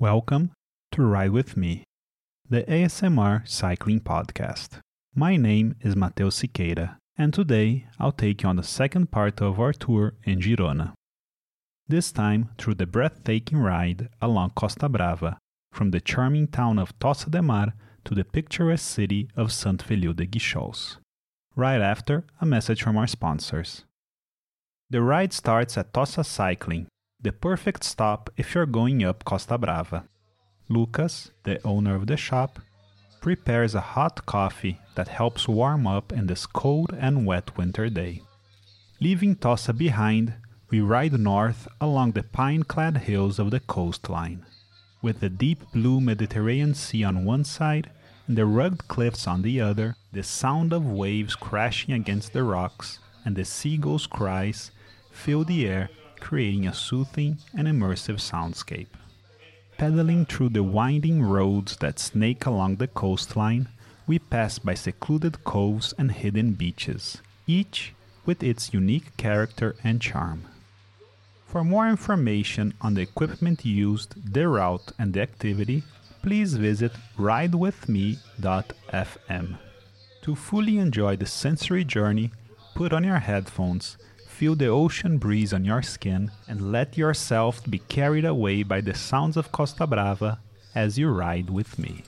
Welcome to Ride With Me, the ASMR cycling podcast. My name is Matheus Siqueira, and today I'll take you on the second part of our tour in Girona. This time through the breathtaking ride along Costa Brava, from the charming town of Tossa de Mar to the picturesque city of Sant Feliu de Guíxols. Right after, a message from our sponsors. The ride starts at Tossa Cycling, the perfect stop if you're going up Costa Brava. Lucas, the owner of the shop, prepares a hot coffee that helps warm up in this cold and wet winter day. Leaving Tossa behind, we ride north along the pine clad hills of the coastline. With the deep blue Mediterranean Sea on one side and the rugged cliffs on the other, the sound of waves crashing against the rocks and the seagulls' cries fill the air creating a soothing and immersive soundscape. Pedaling through the winding roads that snake along the coastline, we pass by secluded coves and hidden beaches, each with its unique character and charm. For more information on the equipment used, the route, and the activity, please visit ridewithme.fm. To fully enjoy the sensory journey, put on your headphones Feel the ocean breeze on your skin and let yourself be carried away by the sounds of Costa Brava as you ride with me.